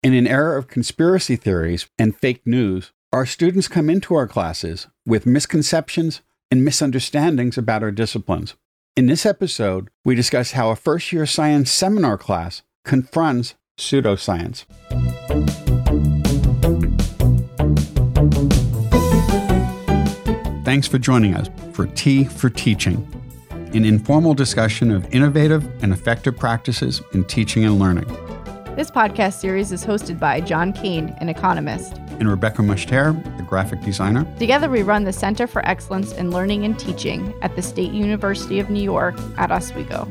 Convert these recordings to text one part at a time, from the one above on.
In an era of conspiracy theories and fake news, our students come into our classes with misconceptions and misunderstandings about our disciplines. In this episode, we discuss how a first year science seminar class confronts pseudoscience. Thanks for joining us for Tea for Teaching, an informal discussion of innovative and effective practices in teaching and learning. This podcast series is hosted by John Kane, an economist, and Rebecca Mushtare, a graphic designer. Together, we run the Center for Excellence in Learning and Teaching at the State University of New York at Oswego.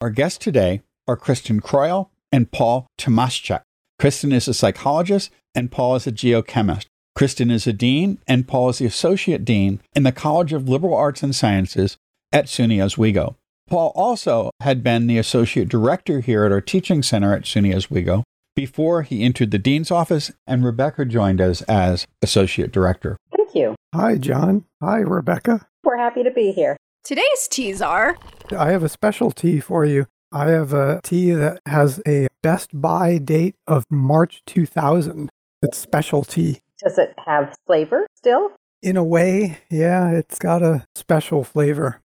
Our guests today are Kristen Croyle and Paul Tomascak. Kristen is a psychologist and Paul is a geochemist. Kristen is a dean and Paul is the associate dean in the College of Liberal Arts and Sciences at SUNY Oswego. Paul also had been the associate director here at our teaching center at SUNY Oswego before he entered the dean's office, and Rebecca joined us as associate director. Thank you. Hi, John. Hi, Rebecca. We're happy to be here. Today's teas are. I have a special tea for you. I have a tea that has a best buy date of March 2000. It's special tea. Does it have flavor still? In a way, yeah, it's got a special flavor.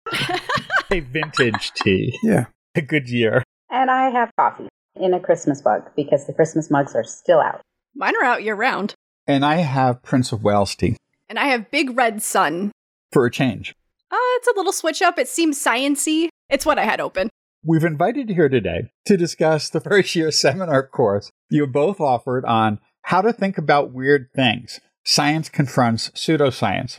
a vintage tea. Yeah. A good year. And I have coffee in a Christmas mug because the Christmas mugs are still out. Mine are out year round. And I have Prince of Wales tea. And I have Big Red Sun. For a change. Uh, it's a little switch up. It seems sciency. It's what I had open. We've invited you here today to discuss the first year seminar course you both offered on how to think about weird things. Science confronts pseudoscience.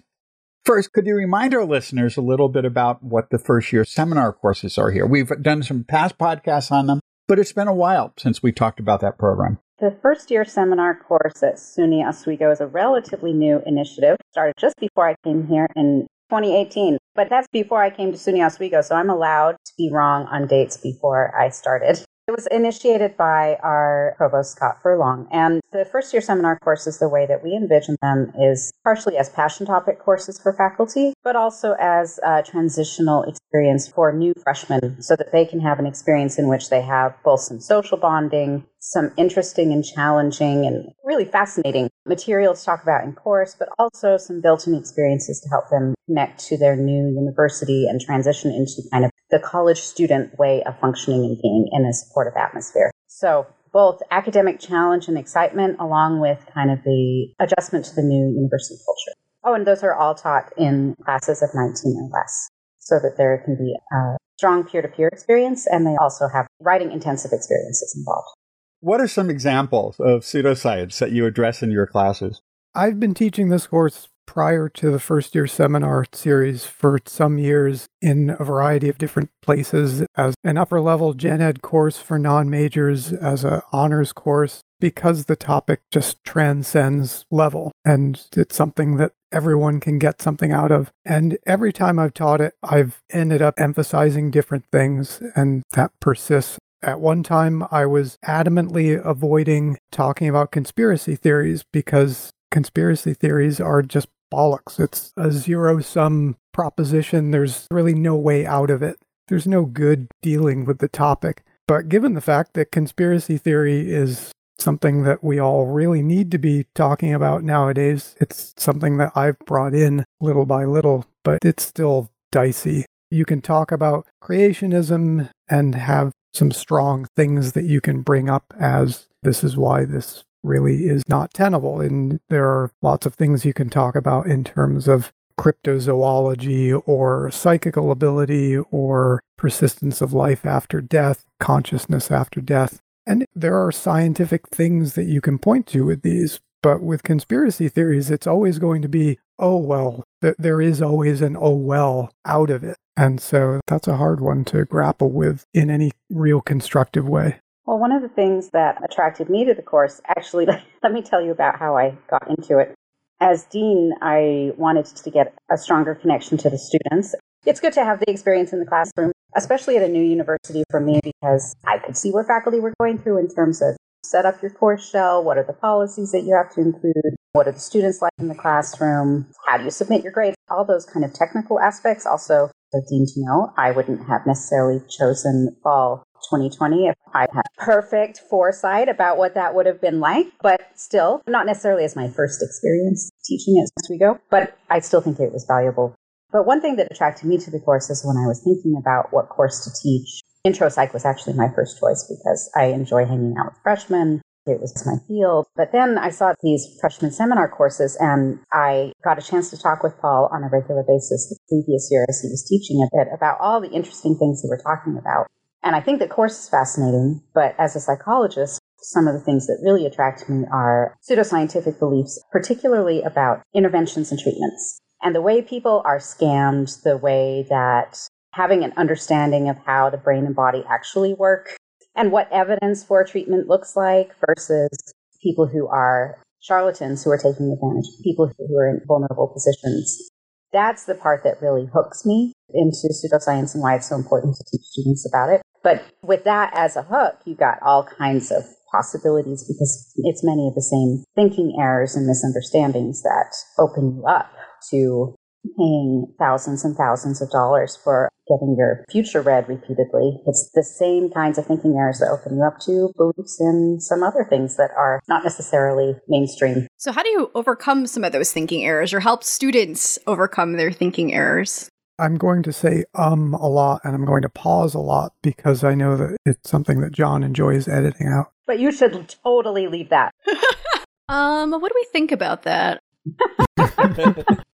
First, could you remind our listeners a little bit about what the first year seminar courses are here? We've done some past podcasts on them, but it's been a while since we talked about that program. The first year seminar course at SUNY Oswego is a relatively new initiative. Started just before I came here in 2018. But that's before I came to SUNY Oswego, so I'm allowed to be wrong on dates before I started. It was initiated by our provost, Scott Furlong. And the first year seminar courses, the way that we envision them is partially as passion topic courses for faculty, but also as a transitional experience for new freshmen so that they can have an experience in which they have both some social bonding, some interesting and challenging and really fascinating material to talk about in course, but also some built in experiences to help them connect to their new university and transition into kind of the college student way of functioning and being in a supportive atmosphere. So both academic challenge and excitement, along with kind of the adjustment to the new university culture. Oh, and those are all taught in classes of 19 or less so that there can be a strong peer to peer experience and they also have writing intensive experiences involved. What are some examples of pseudoscience that you address in your classes? I've been teaching this course prior to the first year seminar series for some years in a variety of different places as an upper level gen ed course for non majors, as an honors course, because the topic just transcends level and it's something that everyone can get something out of. And every time I've taught it, I've ended up emphasizing different things, and that persists. At one time, I was adamantly avoiding talking about conspiracy theories because conspiracy theories are just bollocks. It's a zero sum proposition. There's really no way out of it. There's no good dealing with the topic. But given the fact that conspiracy theory is something that we all really need to be talking about nowadays, it's something that I've brought in little by little, but it's still dicey. You can talk about creationism and have some strong things that you can bring up as this is why this really is not tenable. And there are lots of things you can talk about in terms of cryptozoology or psychical ability or persistence of life after death, consciousness after death. And there are scientific things that you can point to with these. But with conspiracy theories, it's always going to be, oh, well, th- there is always an oh, well out of it. And so that's a hard one to grapple with in any real constructive way. Well, one of the things that attracted me to the course, actually, let me tell you about how I got into it. As dean, I wanted to get a stronger connection to the students. It's good to have the experience in the classroom, especially at a new university for me, because I could see where faculty were going through in terms of set up your course shell, what are the policies that you have to include, What are the students like in the classroom? How do you submit your grades? All those kind of technical aspects. Also, the dean to know, I wouldn't have necessarily chosen fall 2020 if I had perfect foresight about what that would have been like, but still, not necessarily as my first experience teaching it as we go, but I still think it was valuable. But one thing that attracted me to the course is when I was thinking about what course to teach, intro psych was actually my first choice because I enjoy hanging out with freshmen. It was my field. But then I saw these freshman seminar courses and I got a chance to talk with Paul on a regular basis the previous year as he was teaching a bit about all the interesting things he were talking about. And I think the course is fascinating, but as a psychologist, some of the things that really attract me are pseudoscientific beliefs, particularly about interventions and treatments. And the way people are scammed, the way that having an understanding of how the brain and body actually work and what evidence for treatment looks like versus people who are charlatans who are taking advantage, people who are in vulnerable positions. That's the part that really hooks me into pseudoscience and why it's so important to teach students about it. But with that as a hook, you got all kinds of possibilities because it's many of the same thinking errors and misunderstandings that open you up to paying thousands and thousands of dollars for getting your future read repeatedly. It's the same kinds of thinking errors that open you up to beliefs in some other things that are not necessarily mainstream. So, how do you overcome some of those thinking errors or help students overcome their thinking errors? I'm going to say um a lot and I'm going to pause a lot because I know that it's something that John enjoys editing out. But you should totally leave that. um, what do we think about that?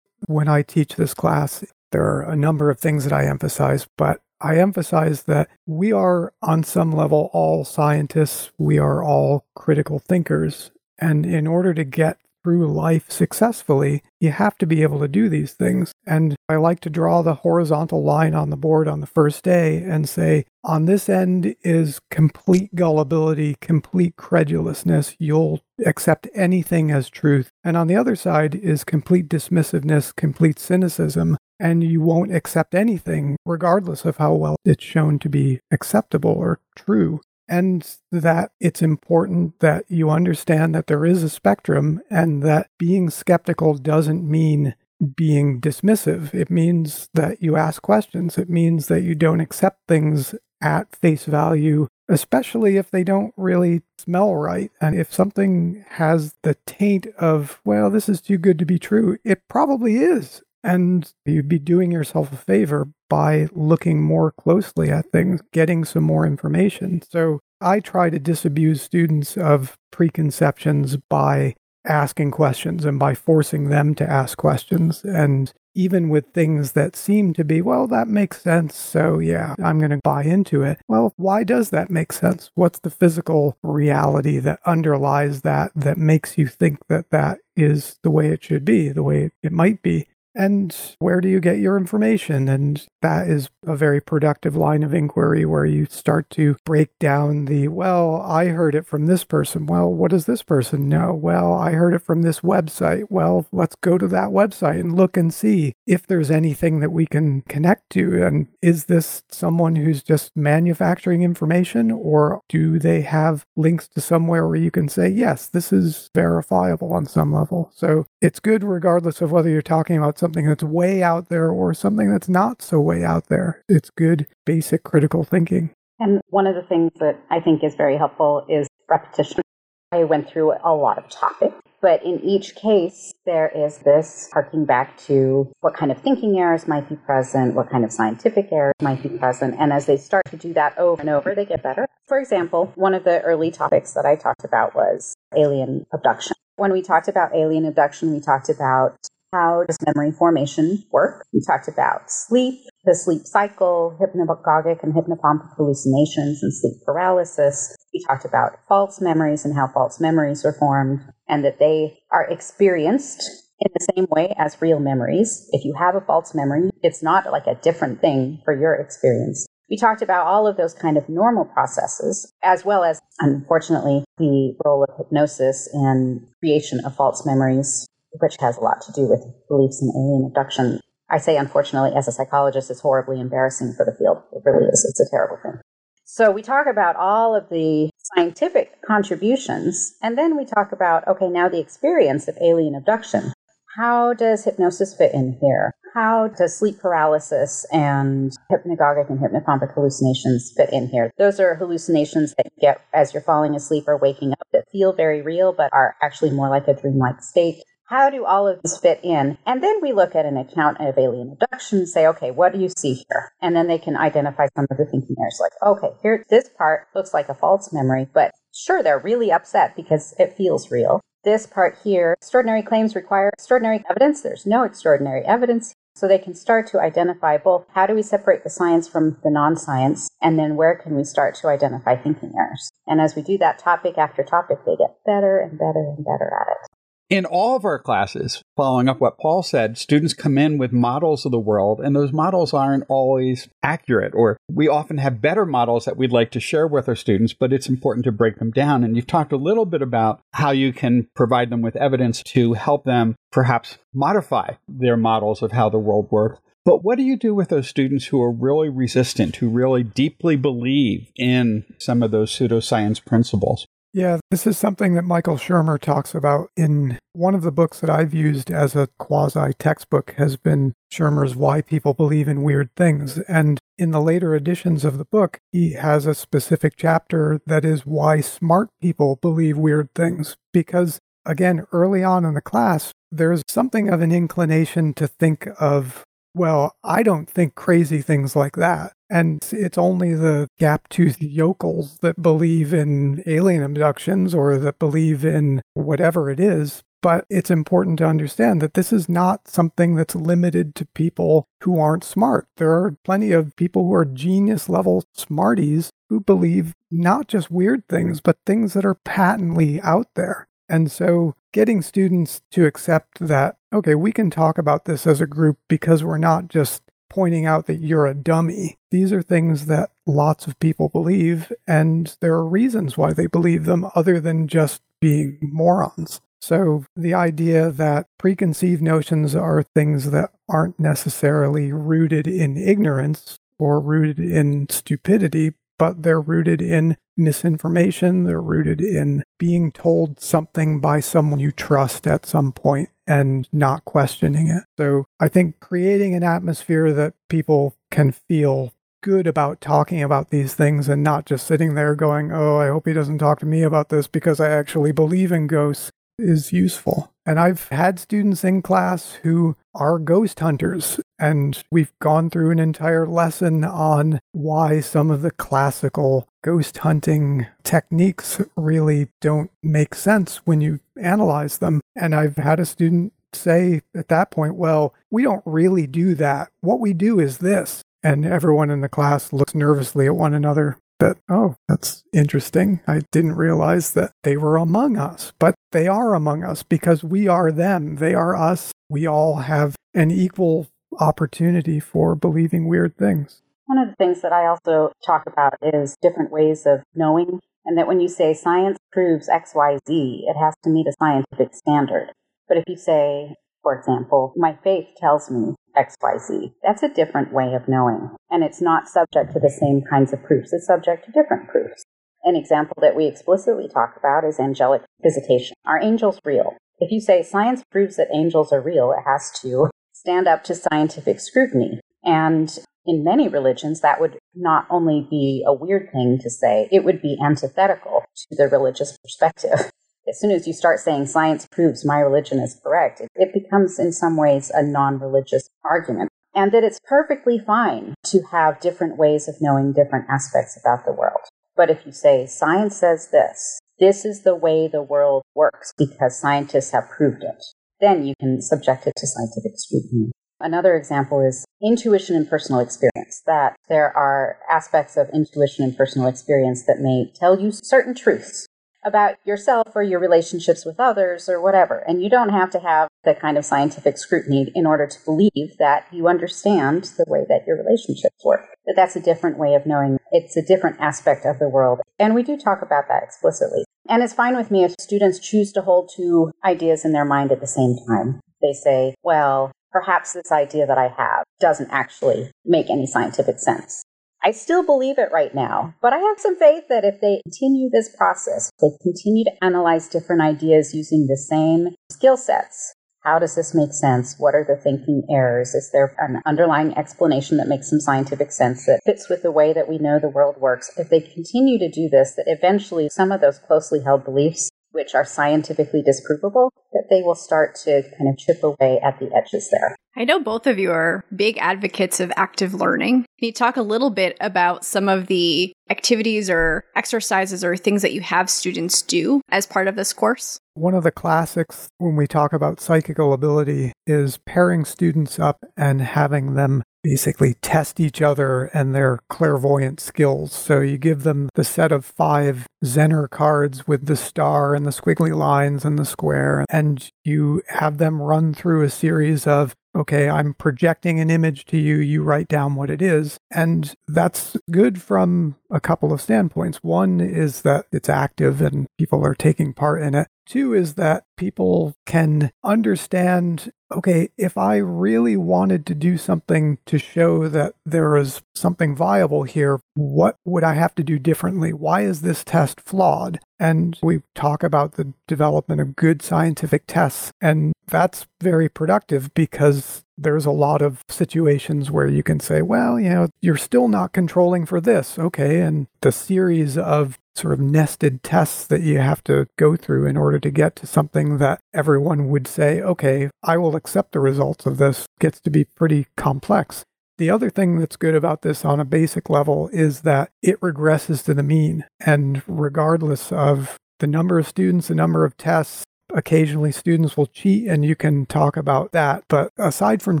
when I teach this class, there are a number of things that I emphasize, but I emphasize that we are, on some level, all scientists. We are all critical thinkers. And in order to get through life successfully, you have to be able to do these things. And I like to draw the horizontal line on the board on the first day and say, on this end is complete gullibility, complete credulousness. You'll accept anything as truth. And on the other side is complete dismissiveness, complete cynicism. And you won't accept anything, regardless of how well it's shown to be acceptable or true and that it's important that you understand that there is a spectrum and that being skeptical doesn't mean being dismissive. It means that you ask questions. It means that you don't accept things at face value, especially if they don't really smell right. And if something has the taint of, well, this is too good to be true, it probably is. And you'd be doing yourself a favor by looking more closely at things, getting some more information. So I try to disabuse students of preconceptions by asking questions and by forcing them to ask questions. And even with things that seem to be, well, that makes sense. So, yeah, I'm going to buy into it. Well, why does that make sense? What's the physical reality that underlies that, that makes you think that that is the way it should be, the way it might be? And where do you get your information? And that is a very productive line of inquiry where you start to break down the, well, I heard it from this person. Well, what does this person know? Well, I heard it from this website. Well, let's go to that website and look and see if there's anything that we can connect to. And is this someone who's just manufacturing information or do they have links to somewhere where you can say, yes, this is verifiable on some level? So it's good regardless of whether you're talking about something that's way out there or something that's not so way out there. It's good, basic critical thinking. And one of the things that I think is very helpful is repetition. I went through a lot of topics, but in each case, there is this harking back to what kind of thinking errors might be present, what kind of scientific errors might be present. And as they start to do that over and over, they get better. For example, one of the early topics that I talked about was alien abduction. When we talked about alien abduction, we talked about how does memory formation work? We talked about sleep, the sleep cycle, hypnagogic and hypnopompic hallucinations and sleep paralysis. We talked about false memories and how false memories are formed and that they are experienced in the same way as real memories. If you have a false memory, it's not like a different thing for your experience. We talked about all of those kind of normal processes, as well as, unfortunately, the role of hypnosis in creation of false memories which has a lot to do with beliefs in alien abduction. I say, unfortunately, as a psychologist, it's horribly embarrassing for the field. It really is. It's a terrible thing. So we talk about all of the scientific contributions. And then we talk about, okay, now the experience of alien abduction. How does hypnosis fit in here? How does sleep paralysis and hypnagogic and hypnopompic hallucinations fit in here? Those are hallucinations that you get as you're falling asleep or waking up that feel very real but are actually more like a dreamlike state. How do all of these fit in? And then we look at an account of alien abduction and say, okay, what do you see here? And then they can identify some of the thinking errors like, okay, here, this part looks like a false memory, but sure, they're really upset because it feels real. This part here, extraordinary claims require extraordinary evidence. There's no extraordinary evidence. So they can start to identify both how do we separate the science from the non science, and then where can we start to identify thinking errors. And as we do that topic after topic, they get better and better and better at it. In all of our classes, following up what Paul said, students come in with models of the world, and those models aren't always accurate, or we often have better models that we'd like to share with our students, but it's important to break them down. And you've talked a little bit about how you can provide them with evidence to help them perhaps modify their models of how the world works. But what do you do with those students who are really resistant, who really deeply believe in some of those pseudoscience principles? Yeah, this is something that Michael Shermer talks about in one of the books that I've used as a quasi textbook has been Shermer's Why People Believe in Weird Things. And in the later editions of the book, he has a specific chapter that is why smart people believe weird things. Because again, early on in the class, there's something of an inclination to think of well, I don't think crazy things like that. And it's only the gap toothed yokels that believe in alien abductions or that believe in whatever it is. But it's important to understand that this is not something that's limited to people who aren't smart. There are plenty of people who are genius level smarties who believe not just weird things, but things that are patently out there. And so getting students to accept that, okay, we can talk about this as a group because we're not just pointing out that you're a dummy. These are things that lots of people believe, and there are reasons why they believe them other than just being morons. So, the idea that preconceived notions are things that aren't necessarily rooted in ignorance or rooted in stupidity, but they're rooted in misinformation. They're rooted in being told something by someone you trust at some point and not questioning it. So I think creating an atmosphere that people can feel good about talking about these things and not just sitting there going, oh, I hope he doesn't talk to me about this because I actually believe in ghosts is useful. And I've had students in class who are ghost hunters, and we've gone through an entire lesson on why some of the classical ghost hunting techniques really don't make sense when you analyze them. And I've had a student say at that point, well, we don't really do that. What we do is this. And everyone in the class looks nervously at one another that, oh, that's interesting. I didn't realize that they were among us, but they are among us because we are them. They are us. We all have an equal opportunity for believing weird things. One of the things that I also talk about is different ways of knowing, and that when you say science proves XYZ, it has to meet a scientific standard. But if you say, for example, my faith tells me XYZ. That's a different way of knowing. And it's not subject to the same kinds of proofs, it's subject to different proofs. An example that we explicitly talk about is angelic visitation. Are angels real? If you say science proves that angels are real, it has to stand up to scientific scrutiny. And in many religions, that would not only be a weird thing to say, it would be antithetical to the religious perspective. As soon as you start saying science proves my religion is correct, it, it becomes in some ways a non religious argument. And that it's perfectly fine to have different ways of knowing different aspects about the world. But if you say science says this, this is the way the world works because scientists have proved it, then you can subject it to scientific scrutiny. Another example is intuition and personal experience, that there are aspects of intuition and personal experience that may tell you certain truths about yourself or your relationships with others or whatever. And you don't have to have the kind of scientific scrutiny in order to believe that you understand the way that your relationships work. That that's a different way of knowing. It's a different aspect of the world. And we do talk about that explicitly. And it's fine with me if students choose to hold two ideas in their mind at the same time. They say, well, perhaps this idea that I have doesn't actually make any scientific sense. I still believe it right now, but I have some faith that if they continue this process, they continue to analyze different ideas using the same skill sets. How does this make sense? What are the thinking errors? Is there an underlying explanation that makes some scientific sense that fits with the way that we know the world works? If they continue to do this, that eventually some of those closely held beliefs which are scientifically disprovable, that they will start to kind of chip away at the edges there. I know both of you are big advocates of active learning. Can you talk a little bit about some of the activities or exercises or things that you have students do as part of this course? One of the classics when we talk about psychical ability is pairing students up and having them basically test each other and their clairvoyant skills. So you give them the set of five Zener cards with the star and the squiggly lines and the square, and you have them run through a series of okay, I'm projecting an image to you, you write down what it is. And that's good from a couple of standpoints. One is that it's active and people are taking part in it. Two is that people can understand okay, if I really wanted to do something to show that there is something viable here, what would I have to do differently? Why is this test flawed? And we talk about the development of good scientific tests, and that's very productive because there's a lot of situations where you can say, well, you know, you're still not controlling for this. Okay. And the series of sort of nested tests that you have to go through in order to get to something that everyone would say, okay, I will accept the results of this, gets to be pretty complex. The other thing that's good about this on a basic level is that it regresses to the mean. And regardless of the number of students, the number of tests, occasionally students will cheat and you can talk about that. But aside from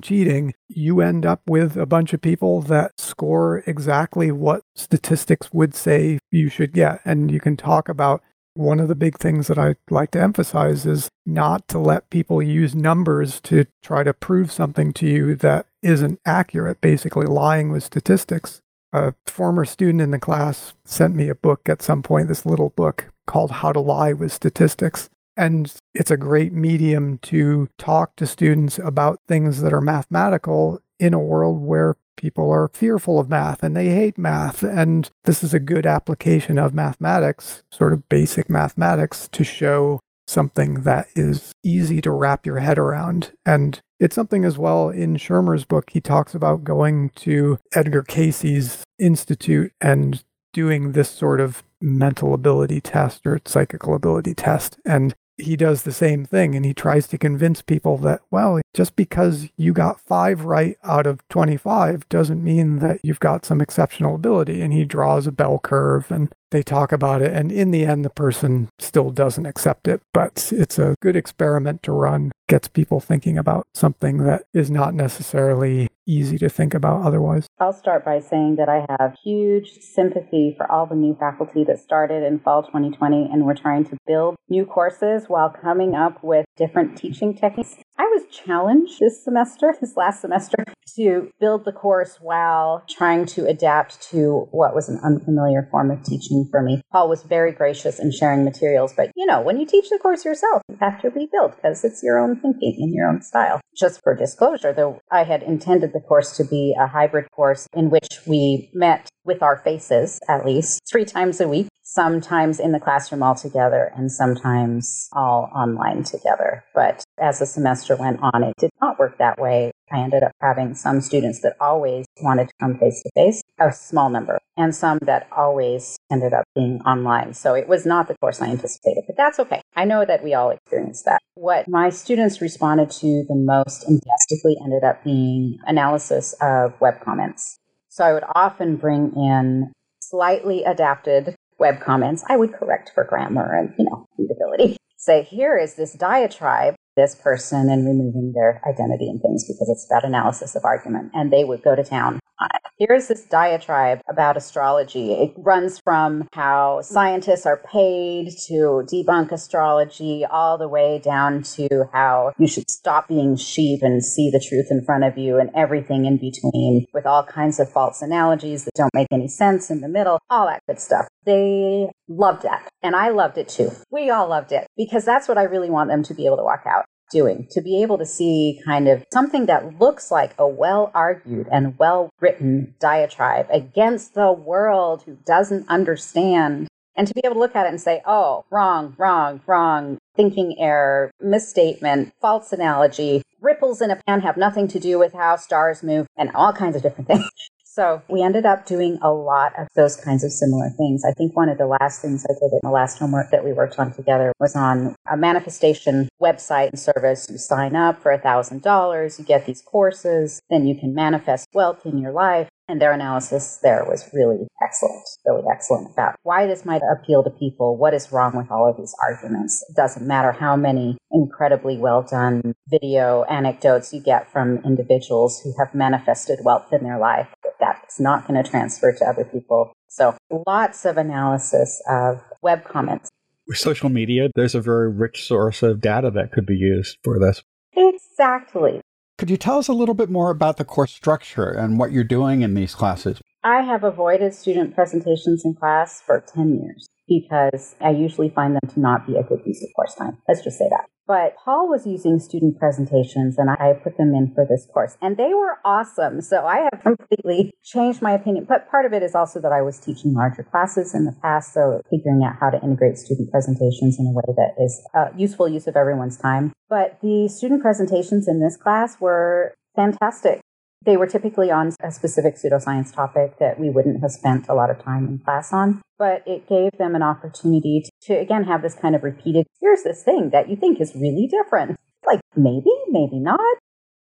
cheating, you end up with a bunch of people that score exactly what statistics would say you should get. And you can talk about one of the big things that I like to emphasize is not to let people use numbers to try to prove something to you that isn't accurate, basically lying with statistics. A former student in the class sent me a book at some point, this little book called How to Lie with Statistics. And it's a great medium to talk to students about things that are mathematical in a world where people are fearful of math and they hate math. And this is a good application of mathematics, sort of basic mathematics, to show something that is easy to wrap your head around. And it's something as well in Shermer's book, he talks about going to Edgar Cayce's institute and doing this sort of mental ability test or psychical ability test. And he does the same thing and he tries to convince people that, well, just because you got five right out of 25 doesn't mean that you've got some exceptional ability. And he draws a bell curve and they talk about it. And in the end, the person still doesn't accept it. But it's a good experiment to run, gets people thinking about something that is not necessarily easy to think about otherwise. I'll start by saying that I have huge sympathy for all the new faculty that started in fall 2020 and we're trying to build new courses while coming up with different teaching techniques. I was challenged this semester, this last semester, to build the course while trying to adapt to what was an unfamiliar form of teaching for me. Paul was very gracious in sharing materials, but you know, when you teach the course yourself, you have to rebuild because it's your own thinking and your own style. Just for disclosure, though, I had intended the course to be a hybrid course in which we met with our faces at least three times a week, sometimes in the classroom all together and sometimes all online together. But as the semester went on, it did not work that way. I ended up having some students that always wanted to come face to face, a small number, and some that always ended up being online. So it was not the course I anticipated, but that's okay. I know that we all experienced that. What my students responded to the most enthusiastically ended up being analysis of web comments. So I would often bring in slightly adapted web comments. I would correct for grammar and, you know, readability. Say, here is this diatribe, this person, and removing their identity and things because it's about analysis of argument. And they would go to town Here's this diatribe about astrology. It runs from how scientists are paid to debunk astrology all the way down to how you should stop being sheep and see the truth in front of you and everything in between with all kinds of false analogies that don't make any sense in the middle, all that good stuff. They loved that. And I loved it too. We all loved it because that's what I really want them to be able to walk out doing to be able to see kind of something that looks like a well argued and well written diatribe against the world who doesn't understand and to be able to look at it and say, oh, wrong, wrong, wrong, thinking error, misstatement, false analogy, ripples in a pan have nothing to do with how stars move, and all kinds of different things. So we ended up doing a lot of those kinds of similar things. I think one of the last things I did in the last homework that we worked on together was on a manifestation website and service. You sign up for $1,000, you get these courses, then you can manifest wealth in your life. And their analysis there was really excellent, really excellent about why this might appeal to people. What is wrong with all of these arguments? It doesn't matter how many incredibly well done video anecdotes you get from individuals who have manifested wealth in their life. That's not going to transfer to other people. So lots of analysis of web comments. With social media, there's a very rich source of data that could be used for this. Exactly. Could you tell us a little bit more about the course structure and what you're doing in these classes? I have avoided student presentations in class for 10 years because I usually find them to not be a good use of course time. Let's just say that. But Paul was using student presentations and I put them in for this course and they were awesome. So I have completely changed my opinion. But part of it is also that I was teaching larger classes in the past. So figuring out how to integrate student presentations in a way that is a useful use of everyone's time. But the student presentations in this class were fantastic. They were typically on a specific pseudoscience topic that we wouldn't have spent a lot of time in class on, but it gave them an opportunity to, to again have this kind of repeated here's this thing that you think is really different. Like maybe, maybe not.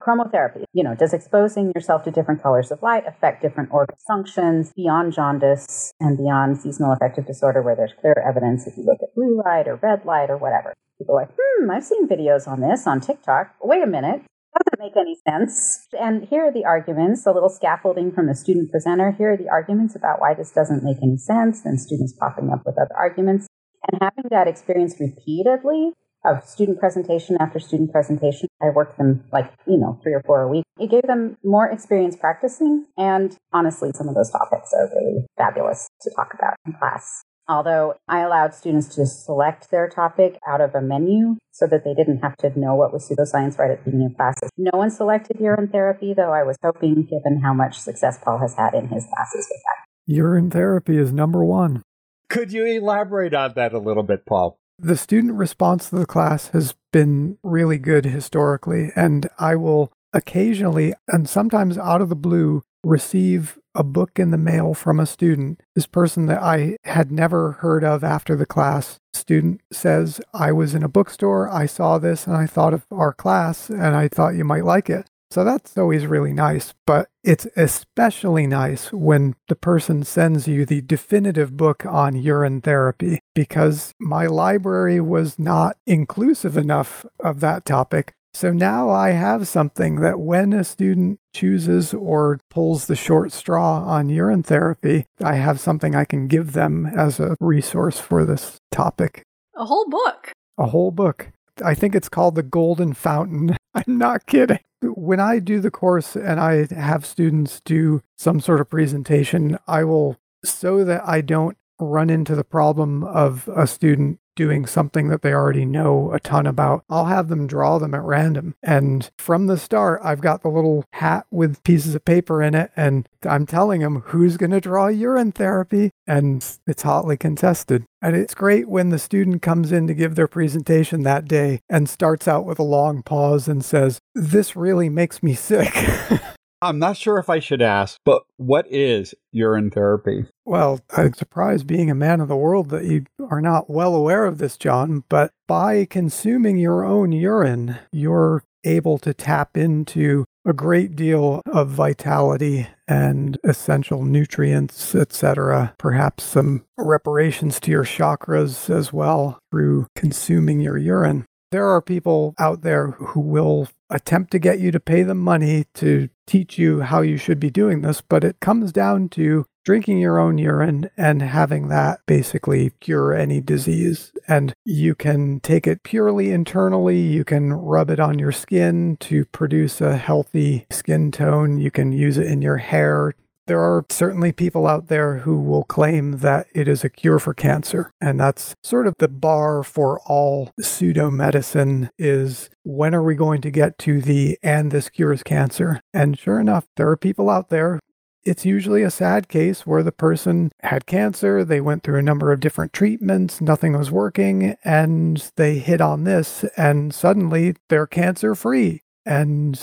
Chromotherapy, you know, does exposing yourself to different colors of light affect different organ functions beyond jaundice and beyond seasonal affective disorder, where there's clear evidence if you look at blue light or red light or whatever? People are like, hmm, I've seen videos on this on TikTok. Wait a minute doesn't make any sense. And here are the arguments, a little scaffolding from the student presenter. Here are the arguments about why this doesn't make any sense, Then students popping up with other arguments. And having that experience repeatedly of student presentation after student presentation, I worked them like, you know, three or four a week. It gave them more experience practicing. And honestly, some of those topics are really fabulous to talk about in class. Although I allowed students to select their topic out of a menu so that they didn't have to know what was pseudoscience right at the beginning of classes. No one selected urine therapy, though I was hoping, given how much success Paul has had in his classes with that. Urine therapy is number one. Could you elaborate on that a little bit, Paul? The student response to the class has been really good historically, and I will occasionally and sometimes out of the blue receive a book in the mail from a student. This person that I had never heard of after the class. Student says, I was in a bookstore, I saw this, and I thought of our class, and I thought you might like it. So that's always really nice, but it's especially nice when the person sends you the definitive book on urine therapy because my library was not inclusive enough of that topic. So now I have something that when a student chooses or pulls the short straw on urine therapy, I have something I can give them as a resource for this topic. A whole book. A whole book. I think it's called The Golden Fountain. I'm not kidding. When I do the course and I have students do some sort of presentation, I will, so that I don't run into the problem of a student doing something that they already know a ton about, I'll have them draw them at random. And from the start, I've got the little hat with pieces of paper in it, and I'm telling them who's going to draw urine therapy, and it's hotly contested. And it's great when the student comes in to give their presentation that day and starts out with a long pause and says, This really makes me sick. I'm not sure if I should ask, but what is urine therapy? Well, I'm surprised being a man of the world that you are not well aware of this, John, but by consuming your own urine, you're able to tap into a great deal of vitality and essential nutrients, etc. Perhaps some reparations to your chakras as well through consuming your urine. There are people out there who will attempt to get you to pay them money to teach you how you should be doing this, but it comes down to drinking your own urine and having that basically cure any disease. And you can take it purely internally. You can rub it on your skin to produce a healthy skin tone. You can use it in your hair there are certainly people out there who will claim that it is a cure for cancer. And that's sort of the bar for all pseudo medicine is when are we going to get to the and this cures cancer? And sure enough, there are people out there it's usually a sad case where the person had cancer, they went through a number of different treatments, nothing was working, and they hit on this, and suddenly they're cancer free. And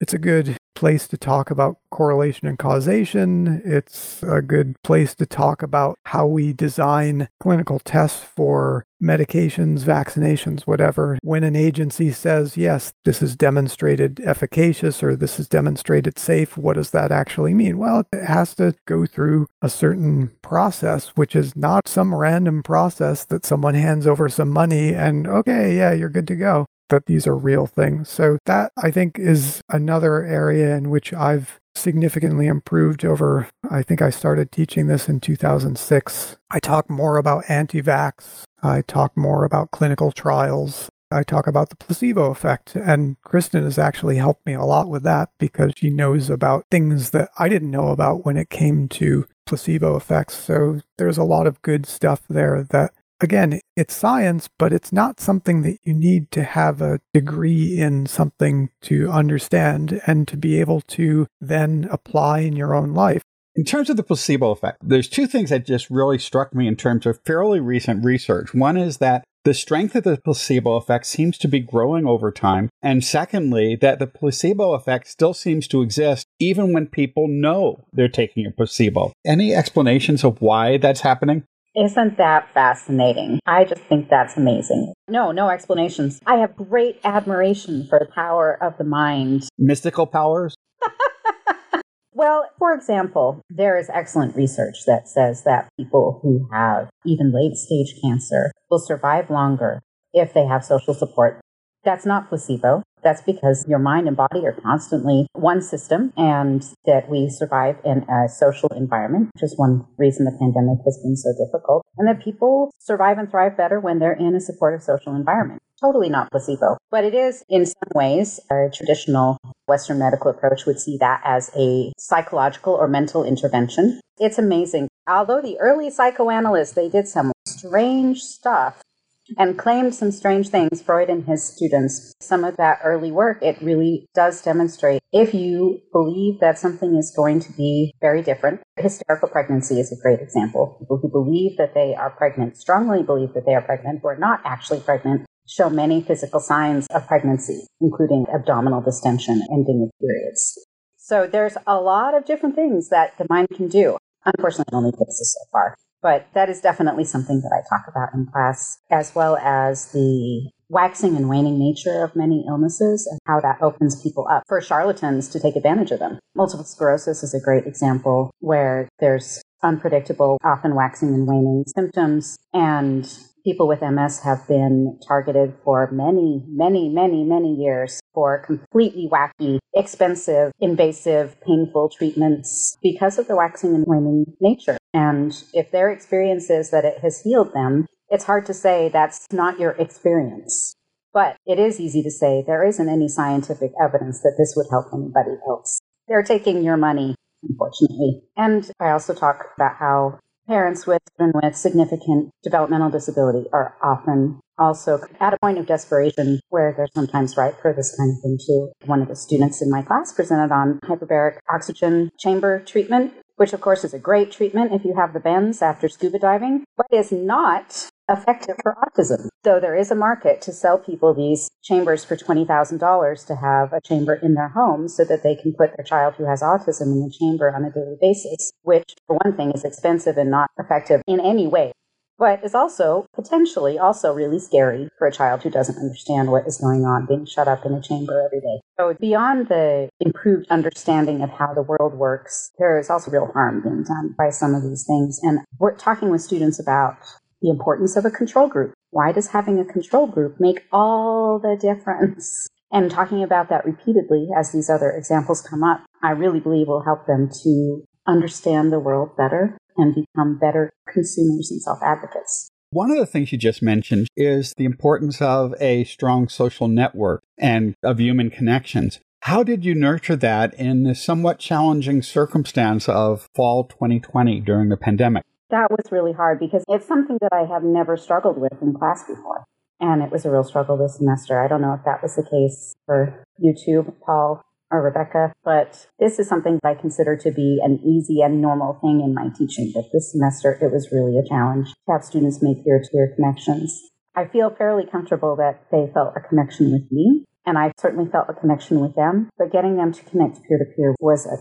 it's a good place to talk about correlation and causation. It's a good place to talk about how we design clinical tests for medications, vaccinations, whatever. When an agency says, yes, this is demonstrated efficacious or this is demonstrated safe, what does that actually mean? Well, it has to go through a certain process, which is not some random process that someone hands over some money and, okay, yeah, you're good to go that these are real things. So that I think is another area in which I've significantly improved over I think I started teaching this in 2006. I talk more about anti-vax. I talk more about clinical trials. I talk about the placebo effect. And Kristen has actually helped me a lot with that because she knows about things that I didn't know about when it came to placebo effects. So there's a lot of good stuff there that again, it's science, but it's not something that you need to have a degree in something to understand and to be able to then apply in your own life. In terms of the placebo effect, there's two things that just really struck me in terms of fairly recent research. One is that the strength of the placebo effect seems to be growing over time. And secondly, that the placebo effect still seems to exist even when people know they're taking a placebo. Any explanations of why that's happening? Isn't that fascinating? I just think that's amazing. No, no explanations. I have great admiration for the power of the mind. Mystical powers? well, for example, there is excellent research that says that people who have even late stage cancer will survive longer if they have social support. That's not placebo. That's because your mind and body are constantly one system and that we survive in a social environment, which is one reason the pandemic has been so difficult. And that people survive and thrive better when they're in a supportive social environment. Totally not placebo. But it is, in some ways, a traditional Western medical approach would see that as a psychological or mental intervention. It's amazing. Although the early psychoanalysts, they did some strange stuff and claimed some strange things, Freud and his students. Some of that early work, it really does demonstrate if you believe that something is going to be very different. Hysterical pregnancy is a great example. People who believe that they are pregnant, strongly believe that they are pregnant, who are not actually pregnant, show many physical signs of pregnancy, including abdominal distension, ending of periods. So there's a lot of different things that the mind can do. Unfortunately, it only takes us so far. But that is definitely something that I talk about in class, as well as the waxing and waning nature of many illnesses and how that opens people up for charlatans to take advantage of them. Multiple sclerosis is a great example where there's unpredictable, often waxing and waning symptoms, and people with MS have been targeted for many, many, many, many years for completely wacky, expensive, invasive, painful treatments because of the waxing and waning nature. And if their experience is that it has healed them, it's hard to say that's not your experience. But it is easy to say there isn't any scientific evidence that this would help anybody else. They're taking your money, unfortunately. And I also talk about how Parents with children with significant developmental disability are often also at a point of desperation where they're sometimes ripe for this kind of thing too. One of the students in my class presented on hyperbaric oxygen chamber treatment, which of course is a great treatment if you have the bends after scuba diving, but is not effective for autism. Though there is a market to sell people these chambers for $20,000 to have a chamber in their home so that they can put their child who has autism in the chamber on a daily basis, which for one thing is expensive and not effective in any way. But is also potentially also really scary for a child who doesn't understand what is going on being shut up in a chamber every day. So beyond the improved understanding of how the world works, there is also real harm being done by some of these things. And we're talking with students about the importance of a control group. Why does having a control group make all the difference? And talking about that repeatedly as these other examples come up, I really believe will help them to understand the world better and become better consumers and self advocates. One of the things you just mentioned is the importance of a strong social network and of human connections. How did you nurture that in the somewhat challenging circumstance of fall 2020 during the pandemic? That was really hard because it's something that I have never struggled with in class before. And it was a real struggle this semester. I don't know if that was the case for you too, Paul or Rebecca, but this is something that I consider to be an easy and normal thing in my teaching. But this semester, it was really a challenge to have students make peer to peer connections. I feel fairly comfortable that they felt a connection with me and I certainly felt a connection with them. But getting them to connect peer to peer was a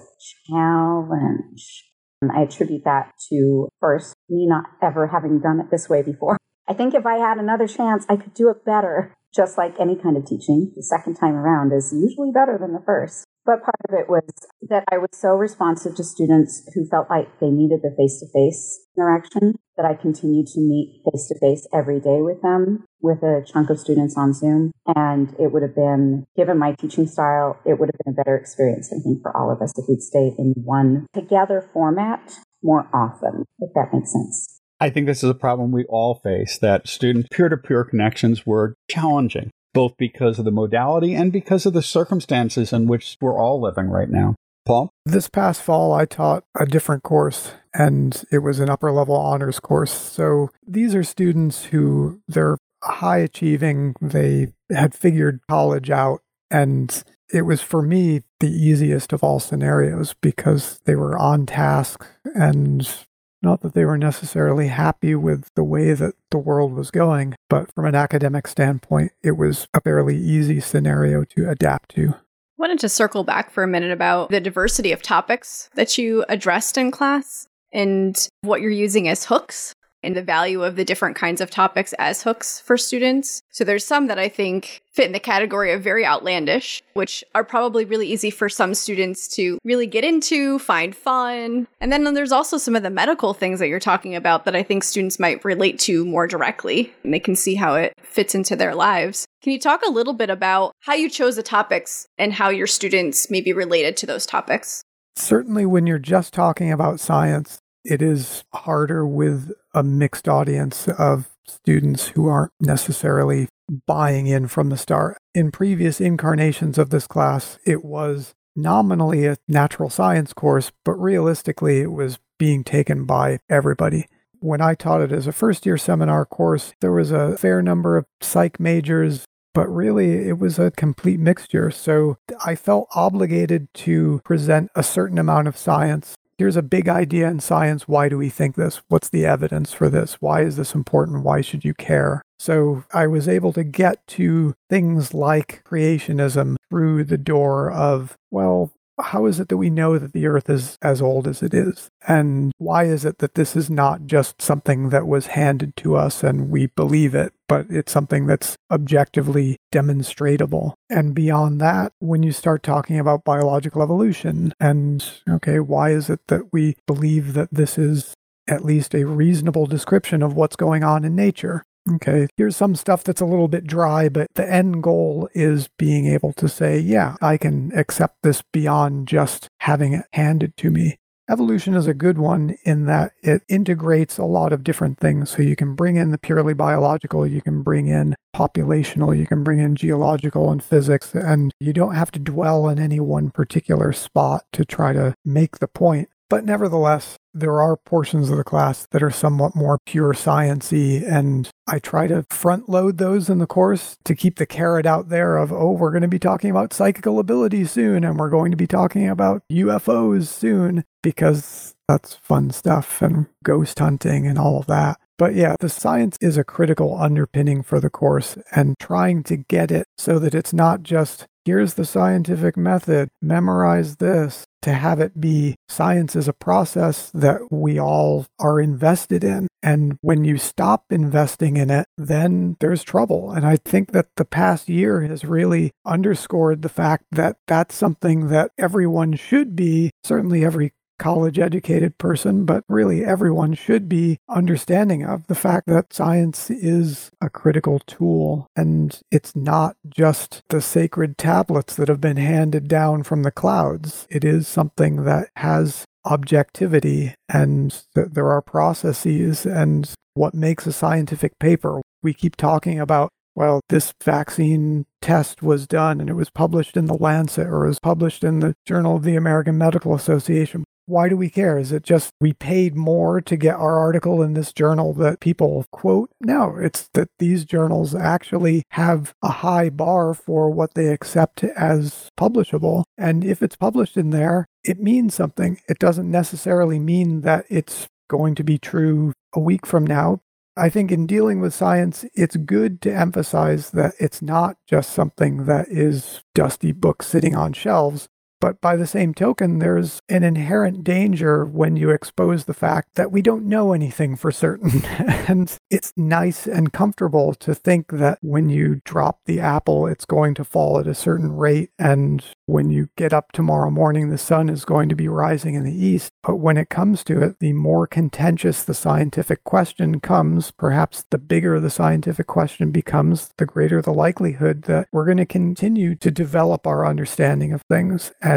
challenge. And I attribute that to first me not ever having done it this way before. I think if I had another chance, I could do it better. Just like any kind of teaching, the second time around is usually better than the first. But part of it was that I was so responsive to students who felt like they needed the face to face interaction that I continued to meet face to face every day with them with a chunk of students on Zoom. And it would have been, given my teaching style, it would have been a better experience, I think, for all of us if we'd stayed in one together format more often, if that makes sense. I think this is a problem we all face that student peer to peer connections were challenging both because of the modality and because of the circumstances in which we're all living right now. Paul? This past fall, I taught a different course, and it was an upper level honors course. So these are students who they're high achieving, they had figured college out, and it was for me the easiest of all scenarios because they were on task and not that they were necessarily happy with the way that the world was going, but from an academic standpoint, it was a fairly easy scenario to adapt to. I Wanted to circle back for a minute about the diversity of topics that you addressed in class and what you're using as hooks and the value of the different kinds of topics as hooks for students. So there's some that I think fit in the category of very outlandish, which are probably really easy for some students to really get into, find fun. And then there's also some of the medical things that you're talking about that I think students might relate to more directly and they can see how it fits into their lives. Can you talk a little bit about how you chose the topics and how your students may be related to those topics? Certainly, when you're just talking about science, it is harder with a mixed audience of students who aren't necessarily buying in from the start. In previous incarnations of this class, it was nominally a natural science course, but realistically, it was being taken by everybody. When I taught it as a first year seminar course, there was a fair number of psych majors, but really it was a complete mixture. So I felt obligated to present a certain amount of science here's a big idea in science. Why do we think this? What's the evidence for this? Why is this important? Why should you care? So I was able to get to things like creationism through the door of, well, how is it that we know that the earth is as old as it is? And why is it that this is not just something that was handed to us and we believe it, but it's something that's objectively demonstrable? And beyond that, when you start talking about biological evolution and, okay, why is it that we believe that this is at least a reasonable description of what's going on in nature? Okay, here's some stuff that's a little bit dry, but the end goal is being able to say, yeah, I can accept this beyond just having it handed to me. Evolution is a good one in that it integrates a lot of different things. So you can bring in the purely biological, you can bring in populational, you can bring in geological and physics, and you don't have to dwell in any one particular spot to try to make the point. But nevertheless, there are portions of the class that are somewhat more pure sciency, and I try to front load those in the course to keep the carrot out there of, oh, we're going to be talking about psychical abilities soon, and we're going to be talking about UFOs soon, because that's fun stuff and ghost hunting and all of that. But yeah, the science is a critical underpinning for the course, and trying to get it so that it's not just here's the scientific method, memorize this, to have it be science is a process that we all are invested in. And when you stop investing in it, then there's trouble. And I think that the past year has really underscored the fact that that's something that everyone should be, certainly every college educated person, but really everyone should be understanding of the fact that science is a critical tool and it's not just the sacred tablets that have been handed down from the clouds. It is something that has objectivity and there are processes and what makes a scientific paper. We keep talking about well, this vaccine test was done and it was published in the Lancet or it was published in the Journal of the American Medical Association. Why do we care? Is it just we paid more to get our article in this journal that people quote? No, it's that these journals actually have a high bar for what they accept as publishable. And if it's published in there, it means something. It doesn't necessarily mean that it's going to be true a week from now. I think in dealing with science, it's good to emphasize that it's not just something that is dusty books sitting on shelves, but by the same token, there's an inherent danger when you expose the fact that we don't know anything for certain. and it's nice and comfortable to think that when you drop the apple, it's going to fall at a certain rate. And when you get up tomorrow morning, the sun is going to be rising in the east. But when it comes to it, the more contentious the scientific question comes, perhaps the bigger the scientific question becomes, the greater the likelihood that we're going to continue to develop our understanding of things and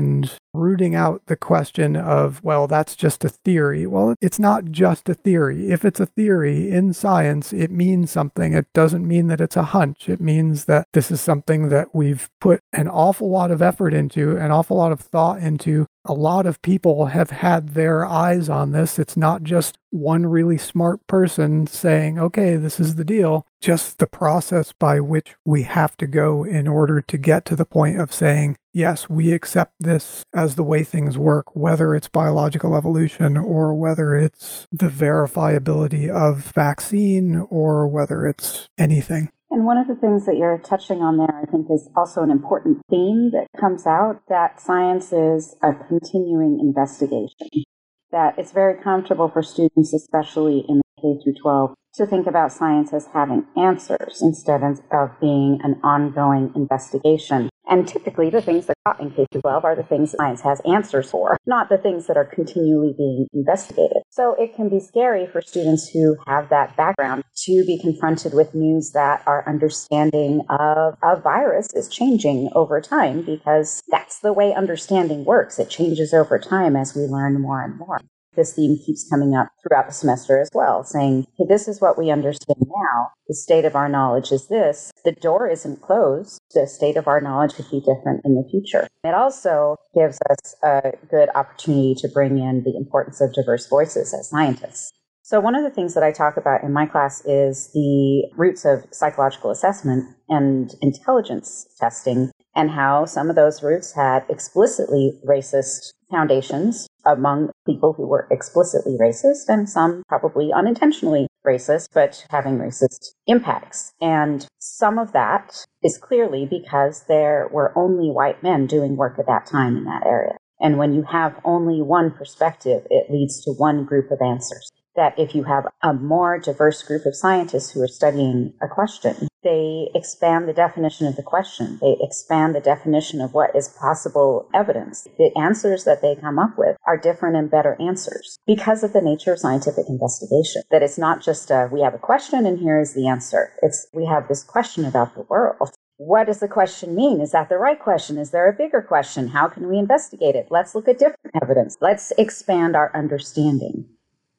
rooting out the question of, well, that's just a theory. Well, it's not just a theory. If it's a theory in science, it means something. It doesn't mean that it's a hunch. It means that this is something that we've put an awful lot of effort into, an awful lot of thought into, a lot of people have had their eyes on this. It's not just one really smart person saying, okay, this is the deal, just the process by which we have to go in order to get to the point of saying, yes, we accept this as the way things work, whether it's biological evolution or whether it's the verifiability of vaccine or whether it's anything. And one of the things that you're touching on there, I think, is also an important theme that comes out that science is a continuing investigation. That it's very comfortable for students, especially in the K through 12, to think about science as having answers instead of being an ongoing investigation. And typically, the things that are in K 12 are the things science has answers for, not the things that are continually being investigated. So it can be scary for students who have that background to be confronted with news that our understanding of a virus is changing over time because that's the way understanding works. It changes over time as we learn more and more this theme keeps coming up throughout the semester as well, saying, hey, this is what we understand now. The state of our knowledge is this. The door isn't closed. The state of our knowledge could be different in the future. It also gives us a good opportunity to bring in the importance of diverse voices as scientists. So, one of the things that I talk about in my class is the roots of psychological assessment and intelligence testing, and how some of those roots had explicitly racist foundations among people who were explicitly racist and some probably unintentionally racist, but having racist impacts. And some of that is clearly because there were only white men doing work at that time in that area. And when you have only one perspective, it leads to one group of answers that if you have a more diverse group of scientists who are studying a question, they expand the definition of the question. They expand the definition of what is possible evidence. The answers that they come up with are different and better answers because of the nature of scientific investigation. That it's not just a, we have a question and here is the answer. It's we have this question about the world. What does the question mean? Is that the right question? Is there a bigger question? How can we investigate it? Let's look at different evidence. Let's expand our understanding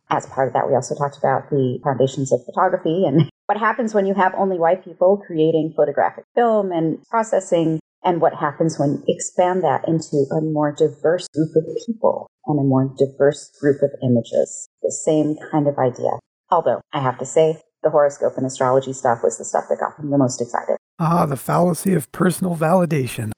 as part of that, we also talked about the foundations of photography and what happens when you have only white people creating photographic film and processing, and what happens when you expand that into a more diverse group of people and a more diverse group of images. The same kind of idea. Although I have to say, the horoscope and astrology stuff was the stuff that got me the most excited. Ah, the fallacy of personal validation.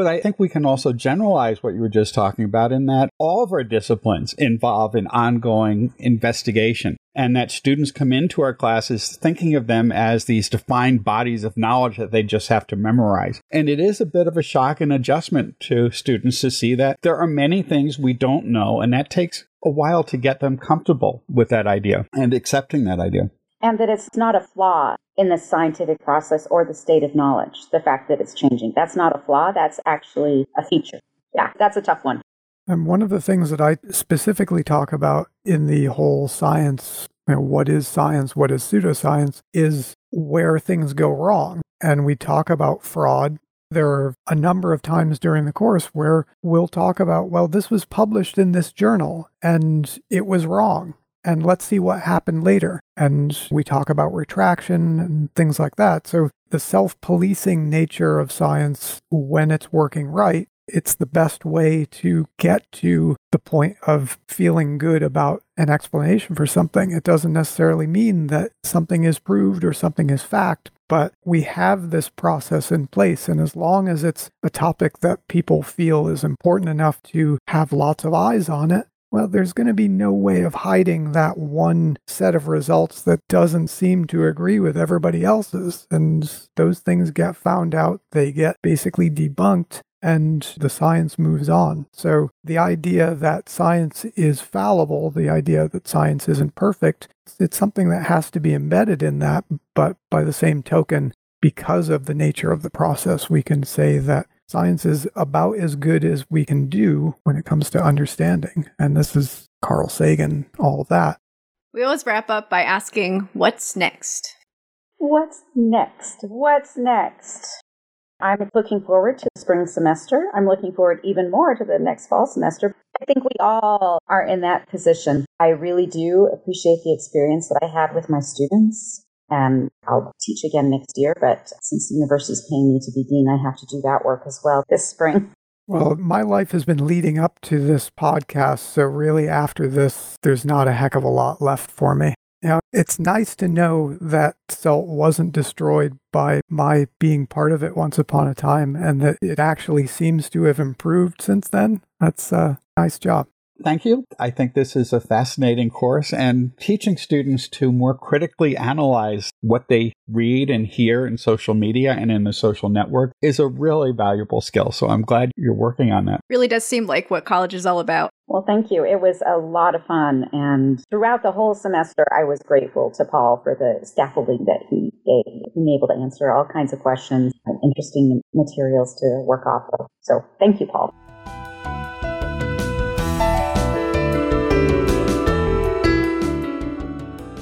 But I think we can also generalize what you were just talking about in that all of our disciplines involve an ongoing investigation and that students come into our classes thinking of them as these defined bodies of knowledge that they just have to memorize. And it is a bit of a shock and adjustment to students to see that there are many things we don't know, and that takes a while to get them comfortable with that idea and accepting that idea. And that it's not a flaw in the scientific process or the state of knowledge, the fact that it's changing. That's not a flaw, that's actually a feature. Yeah, that's a tough one. And one of the things that I specifically talk about in the whole science, you know, what is science, what is pseudoscience, is where things go wrong. And we talk about fraud. There are a number of times during the course where we'll talk about, well, this was published in this journal and it was wrong. And let's see what happened later. And we talk about retraction and things like that. So the self policing nature of science, when it's working right, it's the best way to get to the point of feeling good about an explanation for something. It doesn't necessarily mean that something is proved or something is fact, but we have this process in place. And as long as it's a topic that people feel is important enough to have lots of eyes on it, well, there's going to be no way of hiding that one set of results that doesn't seem to agree with everybody else's. And those things get found out, they get basically debunked and the science moves on. So the idea that science is fallible, the idea that science isn't perfect, it's something that has to be embedded in that. But by the same token, because of the nature of the process, we can say that science is about as good as we can do when it comes to understanding. And this is Carl Sagan, all of that. We always wrap up by asking, what's next? What's next? What's next? I'm looking forward to the spring semester. I'm looking forward even more to the next fall semester. I think we all are in that position. I really do appreciate the experience that I had with my students. And I'll teach again next year, but since the university is paying me to be dean, I have to do that work as well this spring. Well, my life has been leading up to this podcast. So, really, after this, there's not a heck of a lot left for me. Now, it's nice to know that CELT wasn't destroyed by my being part of it once upon a time and that it actually seems to have improved since then. That's a nice job. Thank you. I think this is a fascinating course and teaching students to more critically analyze what they read and hear in social media and in the social network is a really valuable skill. So I'm glad you're working on that. Really does seem like what college is all about. Well, thank you. It was a lot of fun. And throughout the whole semester, I was grateful to Paul for the scaffolding that he gave, being able to answer all kinds of questions and interesting materials to work off of. So thank you, Paul.